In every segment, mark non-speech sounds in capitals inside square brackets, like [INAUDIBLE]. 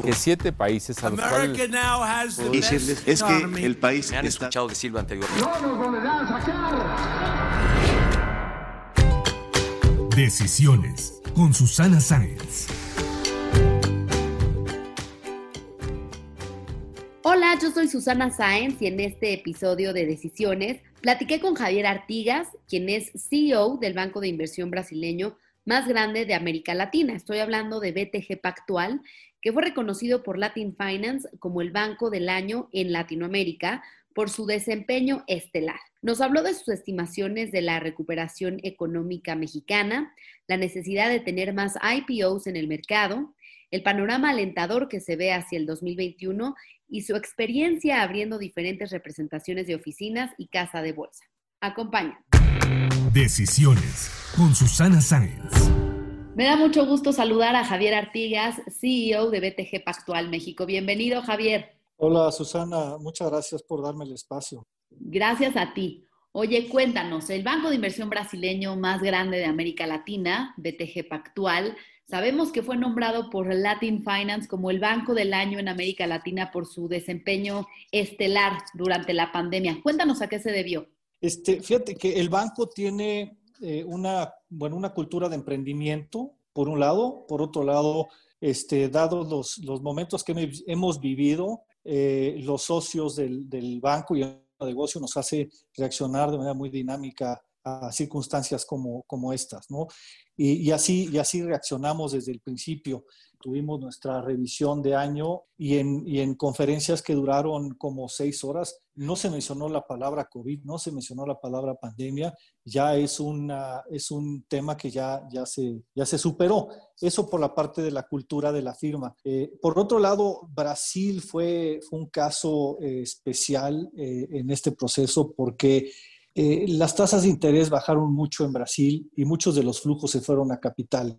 Que siete países a los America cuales now has the decirles best es que el país Me han está escuchado decirlo anteriormente. No nos volverán a sacar. Decisiones con Susana Sáenz. Hola, yo soy Susana Sáenz y en este episodio de Decisiones platiqué con Javier Artigas, quien es CEO del banco de inversión brasileño más grande de América Latina. Estoy hablando de BTG Pactual, que fue reconocido por Latin Finance como el banco del año en Latinoamérica por su desempeño estelar. Nos habló de sus estimaciones de la recuperación económica mexicana, la necesidad de tener más IPOs en el mercado, el panorama alentador que se ve hacia el 2021 y su experiencia abriendo diferentes representaciones de oficinas y casa de bolsa. Acompaña. Decisiones con Susana Sáenz. Me da mucho gusto saludar a Javier Artigas, CEO de BTG Pactual México. Bienvenido, Javier. Hola Susana, muchas gracias por darme el espacio. Gracias a ti. Oye, cuéntanos, el banco de inversión brasileño más grande de América Latina, BTG Pactual, sabemos que fue nombrado por Latin Finance como el banco del año en América Latina por su desempeño estelar durante la pandemia. Cuéntanos a qué se debió. Este, fíjate que el banco tiene eh, una, bueno, una cultura de emprendimiento, por un lado, por otro lado, este, dados los, los momentos que hemos- vivido, eh, los socios del, del banco y el negocio nos hace reaccionar de manera muy dinámica circunstancias como, como estas, ¿no? Y, así, y así reaccionamos desde el principio. Tuvimos nuestra revisión de año y en, y en conferencias que duraron como seis horas, no se mencionó la palabra COVID, no se mencionó la palabra pandemia, ya es, una, es un tema que ya, ya, se, ya se superó. Eso por la parte de la cultura de la firma. Eh, por otro lado, Brasil fue, fue un caso eh, especial eh, en este proceso porque eh, las tasas de interés bajaron mucho en Brasil y muchos de los flujos se fueron a capitales.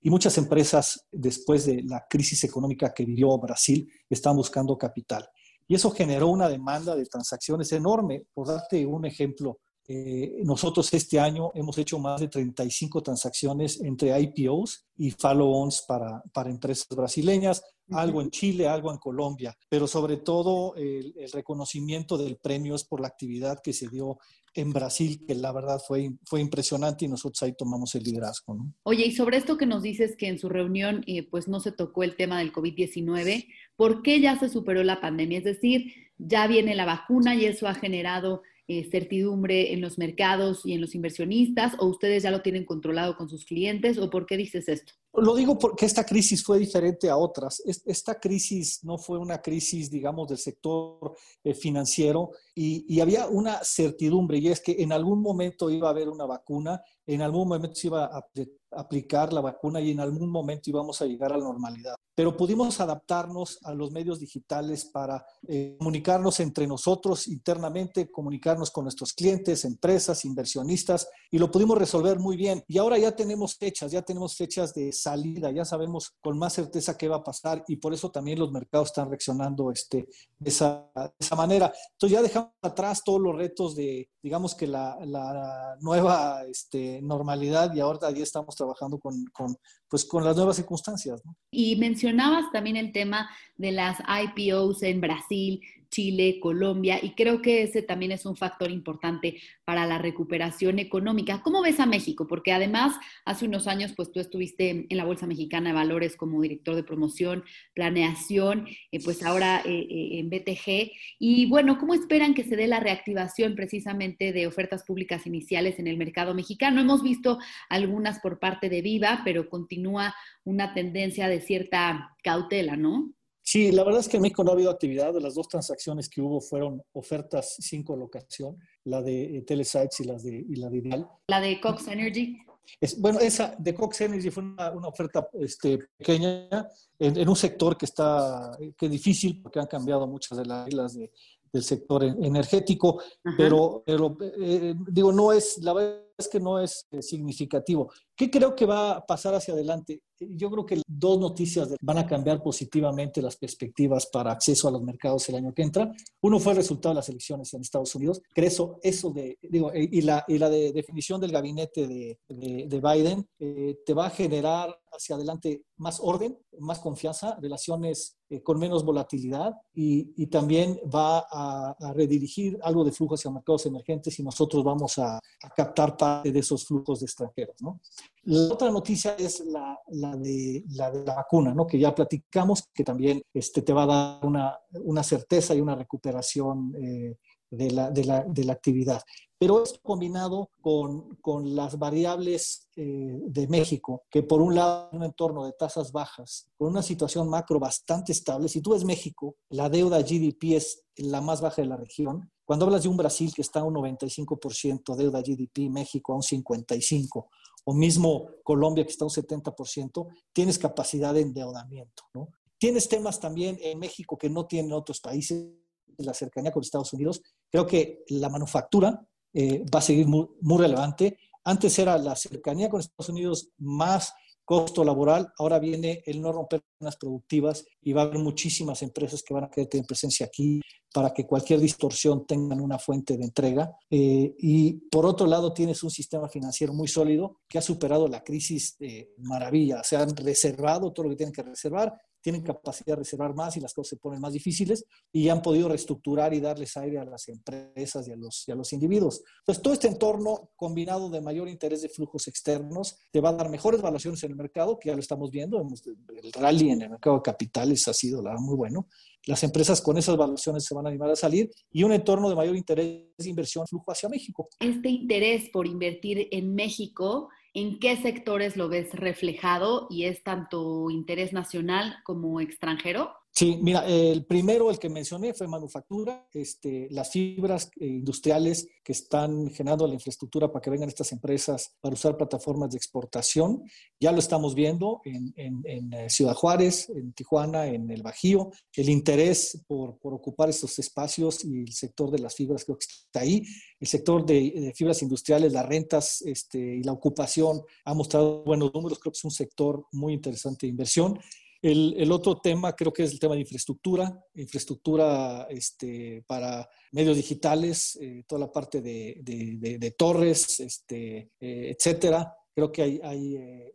Y muchas empresas, después de la crisis económica que vivió Brasil, están buscando capital. Y eso generó una demanda de transacciones enorme. Por darte un ejemplo, eh, nosotros este año hemos hecho más de 35 transacciones entre IPOs y follow-ons para, para empresas brasileñas, algo en Chile, algo en Colombia, pero sobre todo el, el reconocimiento del premio es por la actividad que se dio en Brasil, que la verdad fue, fue impresionante y nosotros ahí tomamos el liderazgo. ¿no? Oye, y sobre esto que nos dices que en su reunión eh, pues no se tocó el tema del COVID-19, ¿por qué ya se superó la pandemia? Es decir, ya viene la vacuna y eso ha generado eh, certidumbre en los mercados y en los inversionistas, o ustedes ya lo tienen controlado con sus clientes, o por qué dices esto? Lo digo porque esta crisis fue diferente a otras. Es- Esta crisis no fue una crisis, digamos, del sector eh, financiero y, había una certidumbre y es que en algún momento iba a haber una vacuna, en algún momento se iba a apl- aplicar la vacuna y en algún momento íbamos a llegar a la normalidad. Pero pudimos adaptarnos a los medios digitales para eh, comunicarnos entre nosotros internamente, comunicarnos con nuestros clientes, empresas, inversionistas y lo pudimos resolver muy bien. Y ahora ya tenemos fechas, ya tenemos fechas de salida, ya sabemos con más certeza qué va a pasar y por eso también los mercados están reaccionando este, de, esa, de esa manera. Entonces ya dejamos atrás todos los retos de, digamos que la, la nueva este, normalidad y ahora ya estamos trabajando con, con, pues, con las nuevas circunstancias. ¿no? Y mencionabas también el tema de las IPOs en Brasil, Chile, Colombia, y creo que ese también es un factor importante para la recuperación económica. ¿Cómo ves a México? Porque además, hace unos años, pues tú estuviste en la Bolsa Mexicana de Valores como director de promoción, planeación, eh, pues ahora eh, eh, en BTG. Y bueno, ¿cómo esperan que se dé la reactivación precisamente de ofertas públicas iniciales en el mercado mexicano? Hemos visto algunas por parte de Viva, pero continúa una tendencia de cierta cautela, ¿no? Sí, la verdad es que en México no ha habido actividad. De las dos transacciones que hubo fueron ofertas sin colocación, la de eh, Telesites y, las de, y la de Ideal. La de Cox Energy. Es, bueno, esa de Cox Energy fue una, una oferta este, pequeña en, en, un sector que está que es difícil porque han cambiado muchas de las reglas de, del sector energético, Ajá. pero, pero eh, digo, no es, la verdad es que no es eh, significativo. ¿Qué creo que va a pasar hacia adelante? Yo creo que dos noticias van a cambiar positivamente las perspectivas para acceso a los mercados el año que entra. Uno fue el resultado de las elecciones en Estados Unidos. Creo eso, eso de, digo, eh, y la, y la de definición del gabinete de, de, de Biden eh, te va a generar hacia adelante más orden, más confianza, relaciones eh, con menos volatilidad y, y también va a, a, redirigir algo de flujo hacia mercados emergentes y nosotros vamos a, a captar parte de esos flujos de extranjeros. ¿no? La otra noticia es la, la, de, la, vacuna, ¿no? que ya platicamos, que también este, te va a dar una, una certeza y una recuperación eh, de, la, de, la, de, la, actividad. Pero es combinado con, con las variables eh, de México, que por un lado, un entorno de tasas bajas, con una situación macro bastante estable. Si tú ves México, la deuda GDP es la más baja de la región. Cuando hablas de un Brasil que está a un 95% deuda GDP, México a un 55%, o mismo Colombia que está un 70%, tienes capacidad de endeudamiento. ¿no? Tienes temas también en México que no tienen otros países, la cercanía con Estados Unidos. Creo que la manufactura eh, va a seguir muy, muy relevante. Antes era la cercanía con Estados Unidos más costo laboral, ahora viene el no romper las productivas y va a haber muchísimas empresas que van a querer tener presencia aquí para que cualquier distorsión tengan una fuente de entrega. Eh, y por otro lado, tienes un sistema financiero muy sólido que ha superado la crisis de maravilla. Se han reservado todo lo que tienen que reservar, tienen capacidad de reservar más y las cosas se ponen más difíciles y han podido reestructurar y darles aire a las empresas y a los, y a los individuos. Entonces, todo este entorno combinado de mayor interés de flujos externos te va a dar mejores valuaciones en el mercado, que ya lo estamos viendo. El rally en el mercado de capitales ha sido la, muy bueno. Las empresas con esas valuaciones se van a animar a salir y un entorno de mayor interés de inversión, flujo hacia México. Este interés por invertir en México ¿En qué sectores lo ves reflejado y es tanto interés nacional como extranjero? Sí, mira, el primero, el que mencioné, fue manufactura, este, las fibras eh, industriales que están generando la infraestructura para que vengan estas empresas para usar plataformas de exportación. Ya lo estamos viendo en, en, en eh, Ciudad Juárez, en Tijuana, en el Bajío. El interés por, por, ocupar estos espacios y el sector de las fibras creo que está ahí. El sector de, de fibras industriales, las rentas este, y la ocupación ha mostrado buenos números. Creo que es un sector muy interesante de inversión. El, otro tema creo que es el tema de infraestructura, infraestructura este, para medios digitales, eh, toda la parte de, de, torres, este, eh, etcétera. Creo que hay, hay, eh,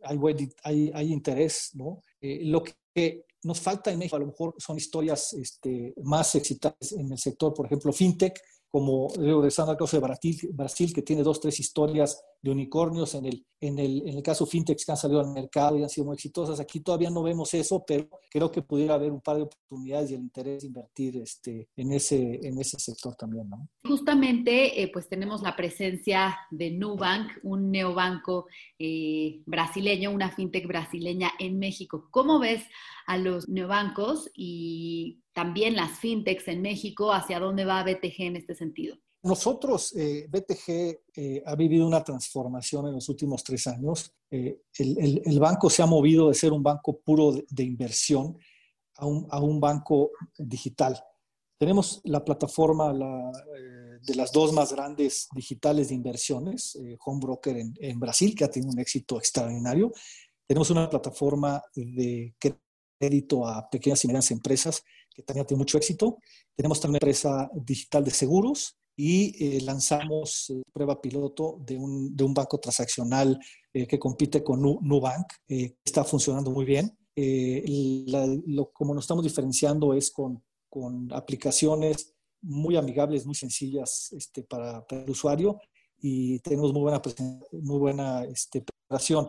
hay, interés, ¿no? lo que nos falta en México a lo mejor son historias este, más excitantes en el sector, por ejemplo, fintech, como regresando al caso de Brasil, Brasil, que tiene dos, tres historias de unicornios en el, en el, en el caso fintech que han salido al mercado y han sido muy exitosas. Aquí todavía no vemos eso, pero creo que pudiera haber un par de oportunidades y el interés de invertir este, en, ese, en ese sector también. ¿no? Justamente, eh, pues tenemos la presencia de Nubank, un neobanco eh, brasileño, una fintech brasileña en México. ¿Cómo ves a los neobancos y también las fintechs en México? ¿Hacia dónde va BTG en este sentido? Nosotros, eh, BTG eh, ha vivido una transformación en los últimos tres años. Eh, el, el, el, banco se ha movido de ser un banco puro de, de inversión a un, a un, banco digital. Tenemos la plataforma la, eh, de las dos más grandes digitales de inversiones, Home Broker en, en, Brasil, que ha tenido un éxito extraordinario. Tenemos una plataforma de crédito a pequeñas y medianas empresas que también tenido mucho éxito. Tenemos también una empresa digital de seguros y eh, lanzamos eh, prueba piloto de un, de un banco transaccional eh, que compite con Nubank, eh, está funcionando muy bien. La, lo, como nos estamos diferenciando es con, con aplicaciones muy amigables, muy sencillas este, para, para, el usuario y tenemos muy buena, muy buena este, preparación.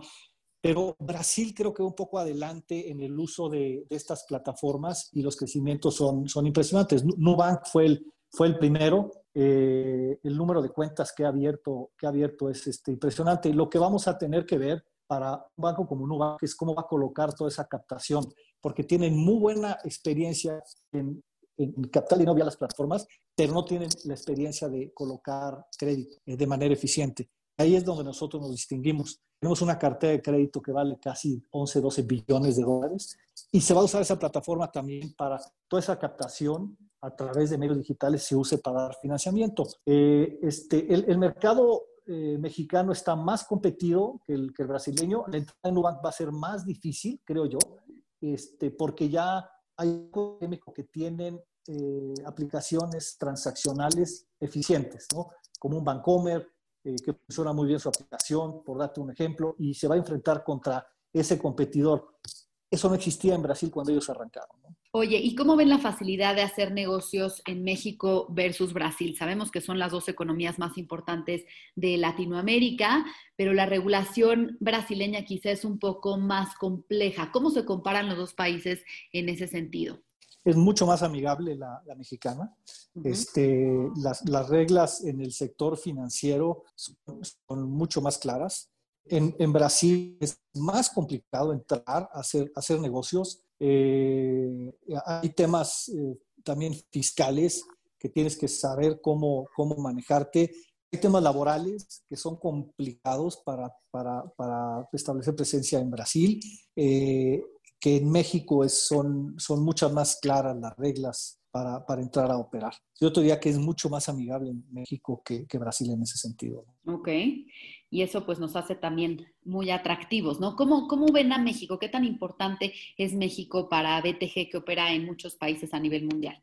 Pero Brasil creo que va un poco adelante en el uso de, de, estas plataformas y los crecimientos son, son impresionantes. Nubank fue el, fue el primero, eh, el número de cuentas que ha abierto, que ha abierto es este, impresionante. Y lo que vamos a tener que ver para un banco como Nubank es cómo va a colocar toda esa captación, porque tienen muy buena experiencia en, en captar y no vía las plataformas, pero no tienen la experiencia de colocar crédito eh, de manera eficiente. Ahí es donde nosotros nos distinguimos. Tenemos una cartera de crédito que vale casi 11, 12 billones de dólares y se va a usar esa plataforma también para toda esa captación a través de medios digitales se use para dar financiamiento. Eh, este, el, el mercado eh, mexicano está más competido que el, que el brasileño. La entrada en Nubank va a ser más difícil, creo yo, este, porque ya hay que tienen eh, aplicaciones transaccionales eficientes, ¿no? como un Bancomer, eh, que funciona muy bien su aplicación, por darte un ejemplo, y se va a enfrentar contra ese competidor. Eso no existía en Brasil cuando ellos arrancaron. Oye, ¿y cómo ven la facilidad de hacer negocios en México versus Brasil? Sabemos que son las dos economías más importantes de Latinoamérica, pero la regulación brasileña quizá es un poco más compleja. ¿Cómo se comparan los dos países en ese sentido? es mucho más amigable la, la mexicana. Uh -huh. este, las, las, reglas en el sector financiero son, son mucho más claras. En, en, Brasil es más complicado entrar a hacer, a hacer negocios. Eh, hay temas eh, también fiscales que tienes que saber cómo, cómo manejarte. Hay temas laborales que son complicados para, para, para establecer presencia en Brasil. Eh, que en México es, son, son muchas más claras las reglas para, para, entrar a operar. Yo te diría que es mucho más amigable en México que, que, Brasil en ese sentido. Ok, y eso pues nos hace también muy atractivos, ¿no? ¿Cómo, ¿Cómo ven a México? ¿Qué tan importante es México para BTG que opera en muchos países a nivel mundial?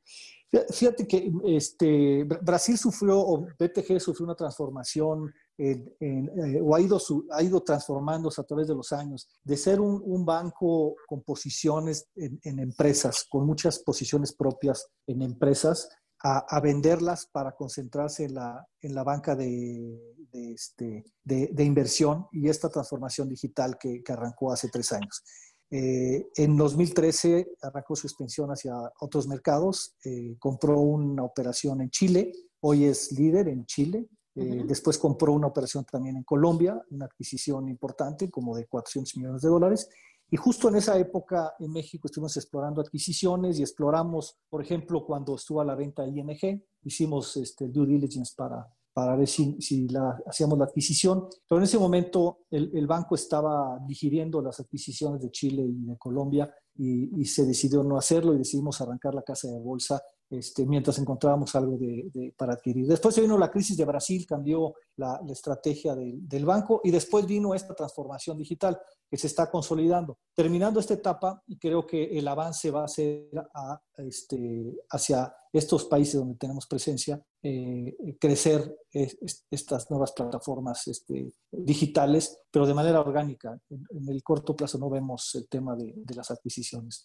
Fíjate que este, Brasil sufrió, o BTG sufrió una transformación eh, o ha ido, ha ido transformándose a través de los años, de ser un, banco con posiciones en, empresas, con muchas posiciones propias en empresas, a, venderlas para concentrarse en la, en la banca de, este, de, inversión y esta transformación digital que, arrancó hace tres años. Eh, en 2013 arrancó su expansión hacia otros mercados, eh, compró una operación en Chile, hoy es líder en Chile, después compró una operación también en Colombia, una adquisición importante, como de 400 millones de dólares. Y justo en esa época en México estuvimos explorando adquisiciones y exploramos, por ejemplo, cuando estuvo a la venta ING, hicimos este, due diligence para, para ver si, la, hacíamos la adquisición. Pero en ese momento el, banco estaba digiriendo las adquisiciones de Chile y de Colombia y, se decidió no hacerlo y decidimos arrancar la casa de bolsa este, mientras encontrábamos algo de, para adquirir. Después se vino la crisis de Brasil, cambió la, estrategia de, del banco y después vino esta transformación digital que se está consolidando. Terminando esta etapa, creo que el avance va a ser este, hacia estos países donde tenemos presencia, eh, crecer es, es, estas nuevas plataformas este, digitales, pero de manera orgánica. En, en, el corto plazo no vemos el tema de, de las adquisiciones.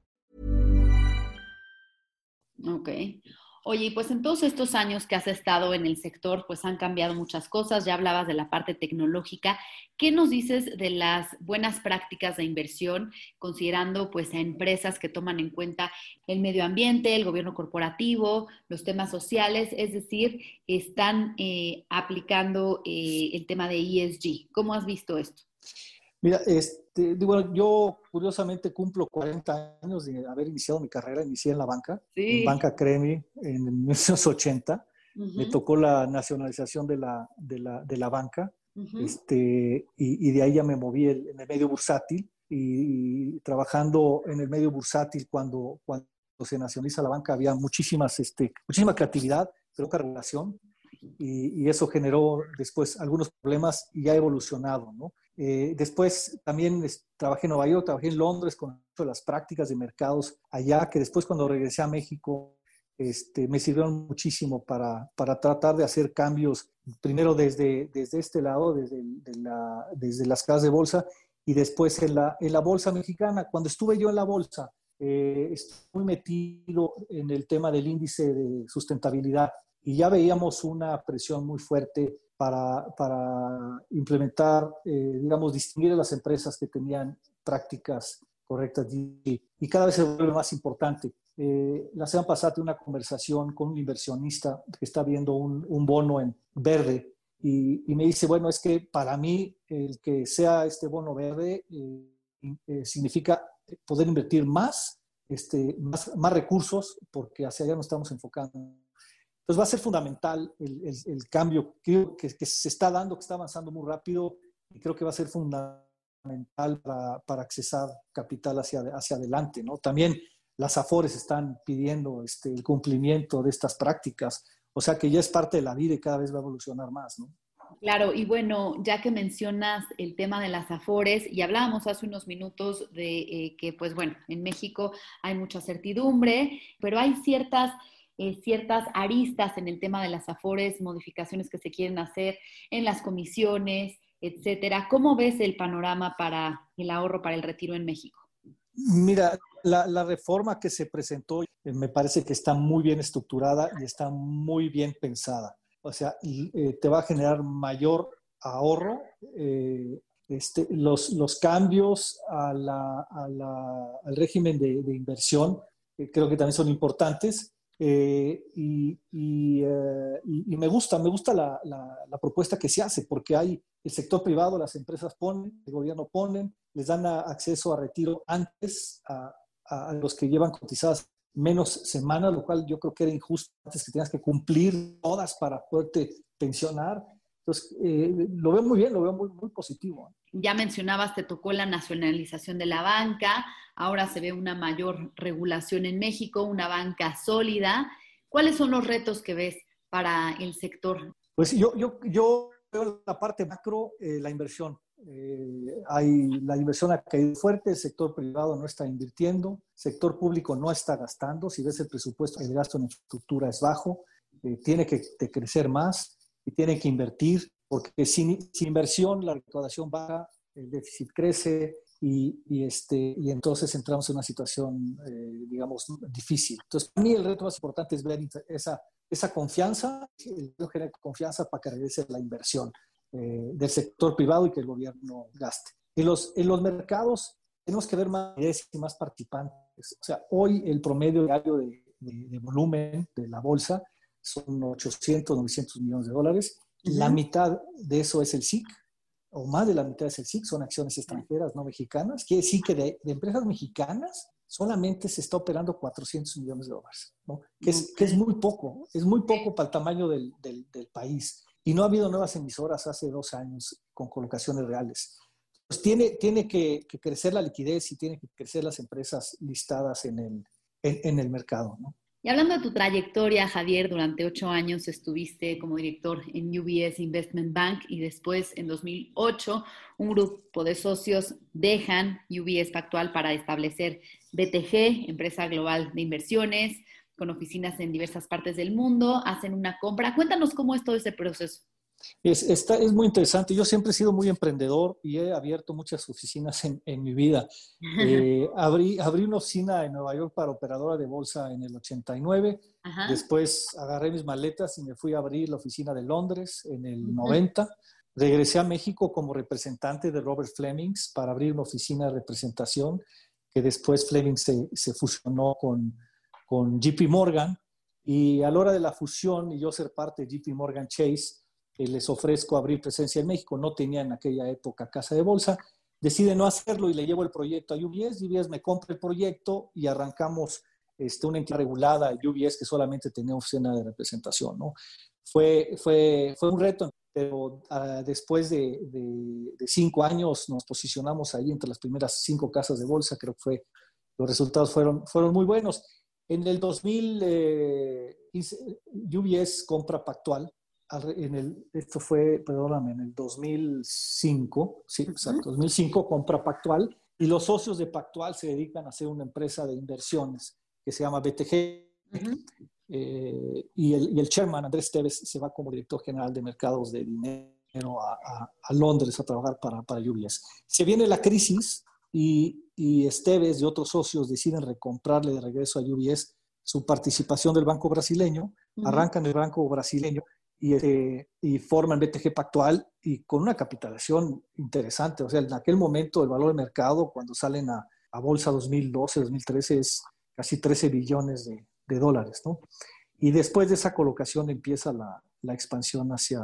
Ok. Oye, pues en todos estos años que has estado en el sector, pues han cambiado muchas cosas. Ya hablabas de la parte tecnológica. ¿Qué nos dices de las buenas prácticas de inversión, considerando pues a empresas que toman en cuenta el medio ambiente, el gobierno corporativo, los temas sociales? Es decir, están eh, aplicando eh, el tema de ESG. ¿Cómo has visto esto? Mira, este, digo, yo curiosamente cumplo 40 años de haber iniciado mi carrera, inicié en la banca, sí. en Banca Cremi en 1980. Uh -huh. Me tocó la nacionalización de la, de la, de la banca uh -huh. este, y, y, de ahí ya me moví el, en el medio bursátil y, y, trabajando en el medio bursátil cuando, cuando se nacionaliza la banca había muchísimas, este, muchísima creatividad, pero poca y, y, eso generó después algunos problemas y ha evolucionado, ¿no? Eh, después también trabajé en Nueva York, trabajé en Londres con las prácticas de mercados allá, que después cuando regresé a México este, me sirvieron muchísimo para, para tratar de hacer cambios, primero desde, desde este lado, desde, desde las casas de bolsa, y después en la, en la bolsa mexicana. Cuando estuve yo en la bolsa, eh, estuve muy metido en el tema del índice de sustentabilidad y ya veíamos una presión muy fuerte para, para implementar, eh, digamos, distinguir a las empresas que tenían prácticas correctas y, cada vez se vuelve más importante. Eh, la semana pasada tuve una conversación con un inversionista que está viendo un, un bono en verde y, y, me dice, bueno, es que para mí el que sea este bono verde eh, significa poder invertir más, este, más, más recursos porque hacia allá nos estamos enfocando entonces va a ser fundamental el, el, el cambio que, que, que, se está dando, que está avanzando muy rápido y creo que va a ser fundamental para, para accesar capital hacia, hacia adelante. ¿no? También las AFORES están pidiendo este, el cumplimiento de estas prácticas, o sea que ya es parte de la vida y cada vez va a evolucionar más. ¿no? Claro, y bueno, ya que mencionas el tema de las afores, y hablábamos hace unos minutos de eh, que, pues bueno, en México hay mucha certidumbre, pero hay ciertas eh, ciertas aristas en el tema de las afores, modificaciones que se quieren hacer en las comisiones, etcétera. ¿Cómo ves el panorama para el ahorro para el retiro en México? Mira, la, reforma que se presentó eh, me parece que está muy bien estructurada y está muy bien pensada. O sea, eh, te va a generar mayor ahorro. Este, los, cambios al régimen de, inversión creo que también son importantes. Eh, y, y, eh, y, y, me gusta, me gusta la, la, la, propuesta que se hace, porque hay el sector privado, las empresas ponen, el gobierno ponen, les dan a, acceso a retiro antes a, a, los que llevan cotizadas menos semanas, lo cual yo creo que era injusto antes que tengas que cumplir todas para poderte pensionar. Entonces, eh, lo veo muy bien, lo veo muy, muy positivo. Ya mencionabas, te tocó la nacionalización de la banca, ahora se ve una mayor regulación en México, una banca sólida. ¿Cuáles son los retos que ves para el sector? Pues yo, yo, yo veo la parte macro, eh, la inversión. Eh, hay, la inversión ha caído fuerte, el sector privado no está invirtiendo, el sector público no está gastando. Si ves el presupuesto, el gasto en infraestructura es bajo, eh, tiene que crecer más y tiene que invertir, porque sin, sin inversión la recaudación baja, el déficit crece y, y, este, y entonces entramos en una situación, eh, digamos, difícil. Entonces, para mí el reto más importante es ver esa, esa confianza, generar confianza para que regrese la inversión eh, del sector privado y que el gobierno gaste. En los, en los mercados tenemos que ver más y más participantes. O sea, hoy el promedio diario de, de, de volumen de la bolsa son 800, 900 millones de dólares. Uh -huh. La mitad de eso es el SIC, o más de la mitad es el SIC, son acciones extranjeras, no mexicanas. Quiere decir que de, de empresas mexicanas solamente se está operando 400 millones de dólares, ¿no? que, es, que es muy poco, es muy poco para el tamaño del, del, del, país. Y no ha habido nuevas emisoras hace dos años con colocaciones reales. Pues tiene, tiene que, que crecer la liquidez y tiene que crecer las empresas listadas en el, en, en el mercado. ¿no? Y hablando de tu trayectoria, Javier, durante ocho años estuviste como director en UBS Investment Bank y después, en 2008, un grupo de socios dejan UBS Pactual para establecer BTG, empresa global de inversiones, con oficinas en diversas partes del mundo, hacen una compra. Cuéntanos cómo es todo ese proceso. Es, está, es muy interesante. Yo siempre he sido muy emprendedor y he abierto muchas oficinas en, en mi vida. [LAUGHS] Eh, abrí, abrí, una oficina en Nueva York para operadora de bolsa en el 89. Ajá. Después agarré mis maletas y me fui a abrir la oficina de Londres en el -huh. 90. Regresé a México como representante de Robert Flemings para abrir una oficina de representación que después Flemings se, se fusionó con, con JP Morgan. Y a la hora de la fusión y yo ser parte de JP Morgan Chase, les ofrezco abrir presencia en México, no tenía en aquella época casa de bolsa, decide no hacerlo y le llevo el proyecto a UBS, UBS me compra el proyecto y arrancamos este, una entidad regulada, UBS, que solamente tenía oficina de representación. ¿no? Fue, fue, fue un reto, pero uh, después de, de, de, cinco años nos posicionamos ahí entre las primeras cinco casas de bolsa, creo que fue, los resultados fueron, fueron muy buenos. En el 2000, eh, UBS compra Pactual, en el, esto fue, perdóname, en el 2005, sí, exacto, 2005 compra Pactual y los socios de Pactual se dedican a hacer una empresa de inversiones que se llama BTG. Uh -huh. eh, y, el, y, el, chairman, Andrés Tevez, se va como director general de mercados de dinero a, a, a Londres a trabajar para, para UBS. Se viene la crisis y, y Esteves y otros socios deciden recomprarle de regreso a UBS su participación del banco brasileño, uh -huh. arrancan el banco brasileño y, eh, y, forman BTG Pactual y con una capitalización interesante. O sea, en aquel momento el valor de mercado cuando salen a, a bolsa 2012, 2013 es casi 13 billones de, de dólares, ¿no? Y después de esa colocación empieza la, la expansión hacia,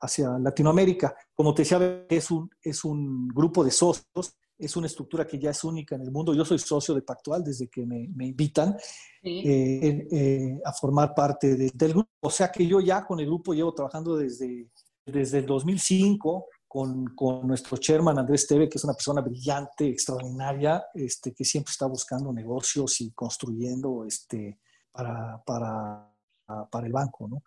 hacia Latinoamérica. Como te decía, es un, es un grupo de socios, es una estructura que ya es única en el mundo. Yo soy socio de Pactual desde que me, me invitan sí. eh, eh, a formar parte de, del grupo. O sea que yo ya con el grupo llevo trabajando desde, desde el 2005 con, con, nuestro chairman Andrés Teve, que es una persona brillante, extraordinaria, este, que siempre está buscando negocios y construyendo este, para, para, para el banco. ¿no?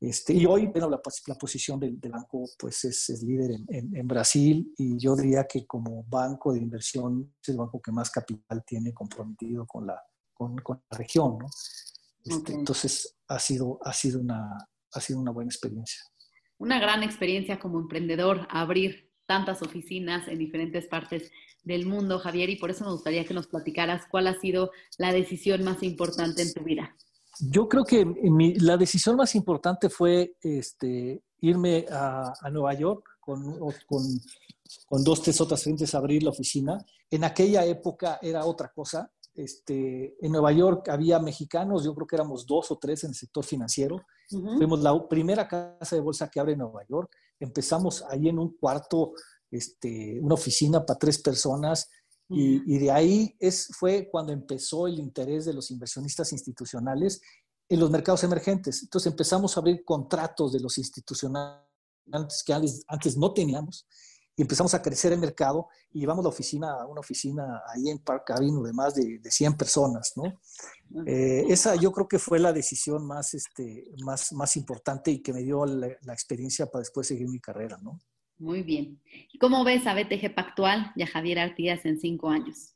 Este, y hoy, bueno, la, la posición del, del, banco pues es, es líder en, en, en, Brasil y yo diría que como banco de inversión es el banco que más capital tiene comprometido con la, con, con la región. ¿no? Este, okay. Entonces ha sido, ha, sido una, ha sido una buena experiencia una gran experiencia como emprendedor abrir tantas oficinas en diferentes partes del mundo, Javier, y por eso me gustaría que nos platicaras cuál ha sido la decisión más importante en tu vida. Yo creo que mi, la decisión más importante fue este, irme a, a Nueva York con, con, con, dos, tres otras frentes a abrir la oficina. En aquella época era otra cosa. Este, en Nueva York había mexicanos, yo creo que éramos dos o tres en el sector financiero. Uh -huh. Fuimos la primera casa de bolsa que abre en Nueva York. Empezamos ahí en un cuarto, este, una oficina para tres personas. Y, y, de ahí es, fue cuando empezó el interés de los inversionistas institucionales en los mercados emergentes. Entonces empezamos a abrir contratos de los institucionales que antes, antes no teníamos y empezamos a crecer el mercado y llevamos la oficina, una oficina ahí en Park Avenue de más de, de 100 personas, ¿no? Eh, esa yo creo que fue la decisión más, este, más, más importante y que me dio la, la, experiencia para después seguir mi carrera, ¿no? Muy bien. ¿Y cómo ves a BTG Pactual y a Javier Artigas en cinco años?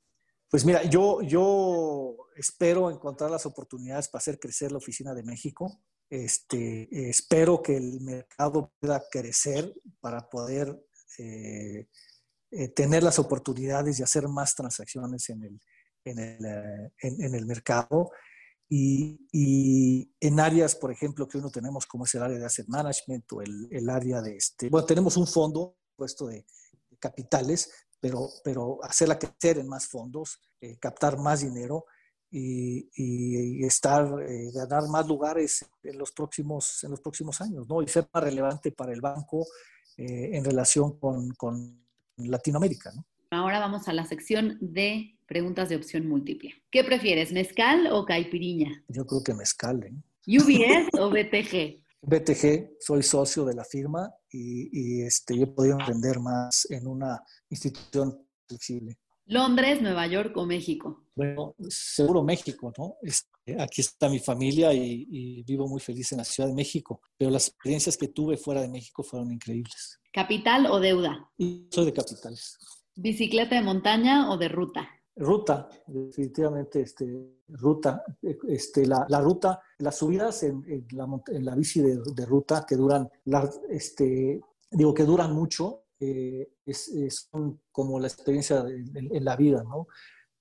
Pues mira, yo, yo espero encontrar las oportunidades para hacer crecer la oficina de México. Este, espero que el mercado pueda crecer para poder eh, eh, tener las oportunidades de hacer más transacciones en el, en el, eh, en el mercado. Y, y, en áreas, por ejemplo, que uno tenemos como es el área de asset management o el, el área de este, bueno, tenemos un fondo puesto de, de capitales, pero, pero hacerla crecer en más fondos, eh, captar más dinero y, y estar, eh, ganar más lugares en los próximos, en los próximos años, ¿no? Y ser más relevante para el banco eh, en relación con, con Latinoamérica, ¿no? Ahora vamos a la sección de preguntas de opción múltiple. ¿Qué prefieres, mezcal o caipiriña? Yo creo que mezcal, ¿eh? ¿UBS [LAUGHS] o BTG? BTG, soy socio de la firma y, y este, yo he podido emprender más en una institución flexible. ¿Londres, Nueva York o México? Bueno, seguro México, ¿no? Este, aquí está mi familia y, y, vivo muy feliz en la Ciudad de México, pero las experiencias que tuve fuera de México fueron increíbles. ¿Capital o deuda? Y soy de capitales. ¿Bicicleta de montaña o de ruta? Ruta, definitivamente este, ruta. Este, la, la ruta, las subidas en, en, la, en la, bici de, de, ruta que duran, la, este, digo que duran mucho, eh, es, es, como la experiencia en, en la vida, ¿no?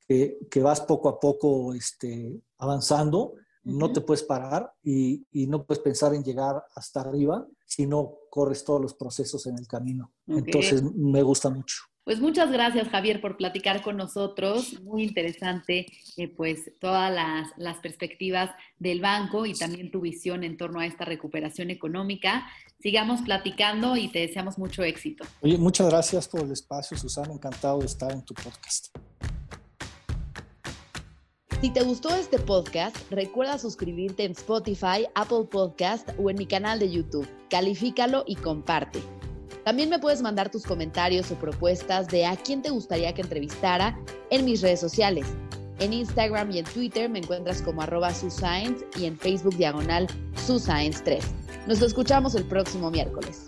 Que, que, vas poco a poco este, avanzando, uh -huh. no te puedes parar y, y, no puedes pensar en llegar hasta arriba si no corres todos los procesos en el camino. Okay. Entonces me gusta mucho. Pues muchas gracias, Javier, por platicar con nosotros. Muy interesante, eh, pues, todas las, las, perspectivas del banco y también tu visión en torno a esta recuperación económica. Sigamos platicando y te deseamos mucho éxito. Oye, muchas gracias por el espacio, Susana. Encantado de estar en tu podcast. Si te gustó este podcast, recuerda suscribirte en Spotify, Apple Podcast o en mi canal de YouTube. Califícalo y comparte. También me puedes mandar tus comentarios o propuestas de a quién te gustaría que entrevistara en mis redes sociales. En Instagram y en Twitter me encuentras como arroba suscience y en Facebook diagonal suscience3. Nos escuchamos el próximo miércoles.